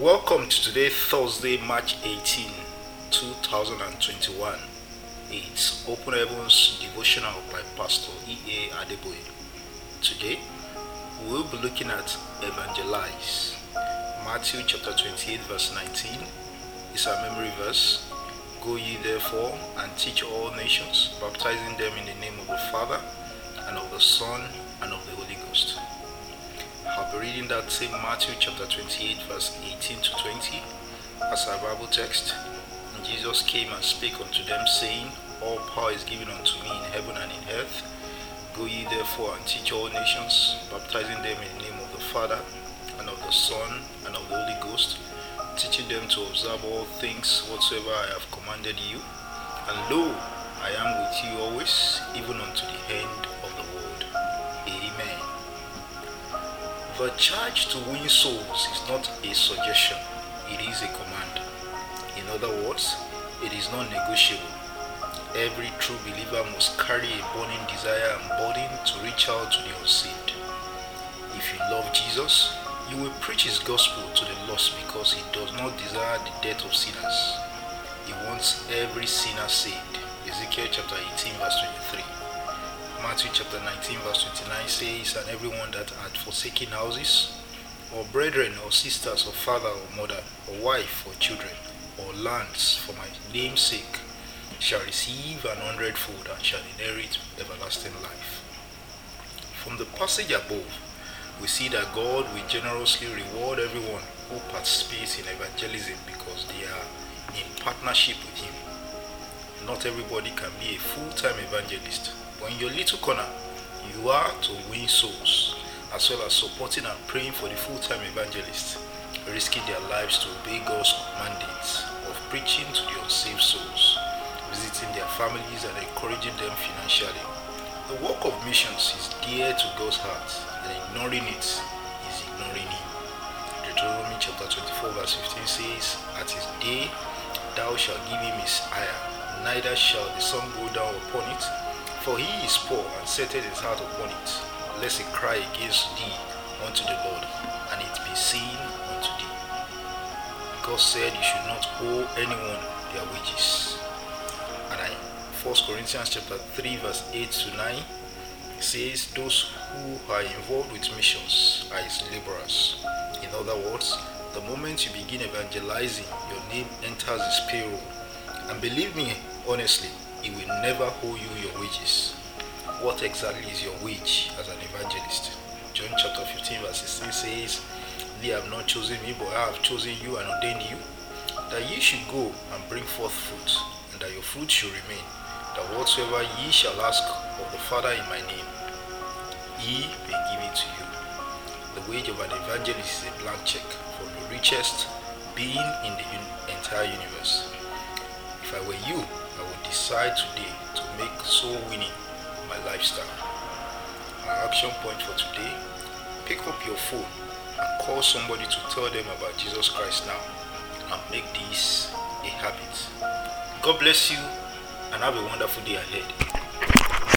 Welcome to today, Thursday, March 18, 2021. It's Open Heavens Devotional by Pastor E.A. Adeboye. Today, we'll be looking at Evangelize. Matthew chapter 28, verse 19 is our memory verse. Go ye therefore and teach all nations, baptizing them in the name of the Father, and of the Son, and of the Holy Ghost. Be reading that same Matthew chapter 28, verse 18 to 20 as our Bible text. And Jesus came and spake unto them, saying, All power is given unto me in heaven and in earth. Go ye therefore and teach all nations, baptizing them in the name of the Father, and of the Son, and of the Holy Ghost, teaching them to observe all things whatsoever I have commanded you. And lo, I am with you always, even unto the end The charge to win souls is not a suggestion, it is a command. In other words, it is non negotiable. Every true believer must carry a burning desire and burden to reach out to the unsaved. If you love Jesus, you will preach his gospel to the lost because he does not desire the death of sinners. He wants every sinner saved. Ezekiel chapter 18, verse 23. Matthew chapter 19, verse 29 says, And everyone that hath forsaken houses, or brethren, or sisters, or father, or mother, or wife, or children, or lands, for my name's sake, shall receive an hundredfold and shall inherit everlasting life. From the passage above, we see that God will generously reward everyone who participates in evangelism because they are in partnership with Him. Not everybody can be a full time evangelist, but in your little corner, you are to win souls as well as supporting and praying for the full time evangelists, risking their lives to obey God's mandates of preaching to the unsaved souls, visiting their families, and encouraging them financially. The work of missions is dear to God's heart, and ignoring it is ignoring Him. Deuteronomy chapter 24, verse 15 says, At his day thou shalt give him his hire, neither shall the sun go down upon it, for he is poor and setteth his heart upon it, lest he cry against thee unto the Lord, and it be seen unto thee. God said you should not owe anyone their wages. And I 1 Corinthians chapter 3 verse 8 to 9 says those who are involved with missions are his laborers. In other words, the moment you begin evangelizing, your name enters his payroll. And believe me, honestly, he will never owe you your wages. What exactly is your wage as an evangelist? John chapter 15 verse 16 says, They have not chosen me, but I have chosen you and ordained you, that ye should go and bring forth fruit, and that your fruit should remain, that whatsoever ye shall ask of the Father in my name, he may give it to you. The wage of an evangelist is a blank check from the richest being in the entire universe. If I were you, I will decide today to make soul winning my lifestyle. Our action point for today pick up your phone and call somebody to tell them about Jesus Christ now and make this a habit. God bless you and have a wonderful day ahead.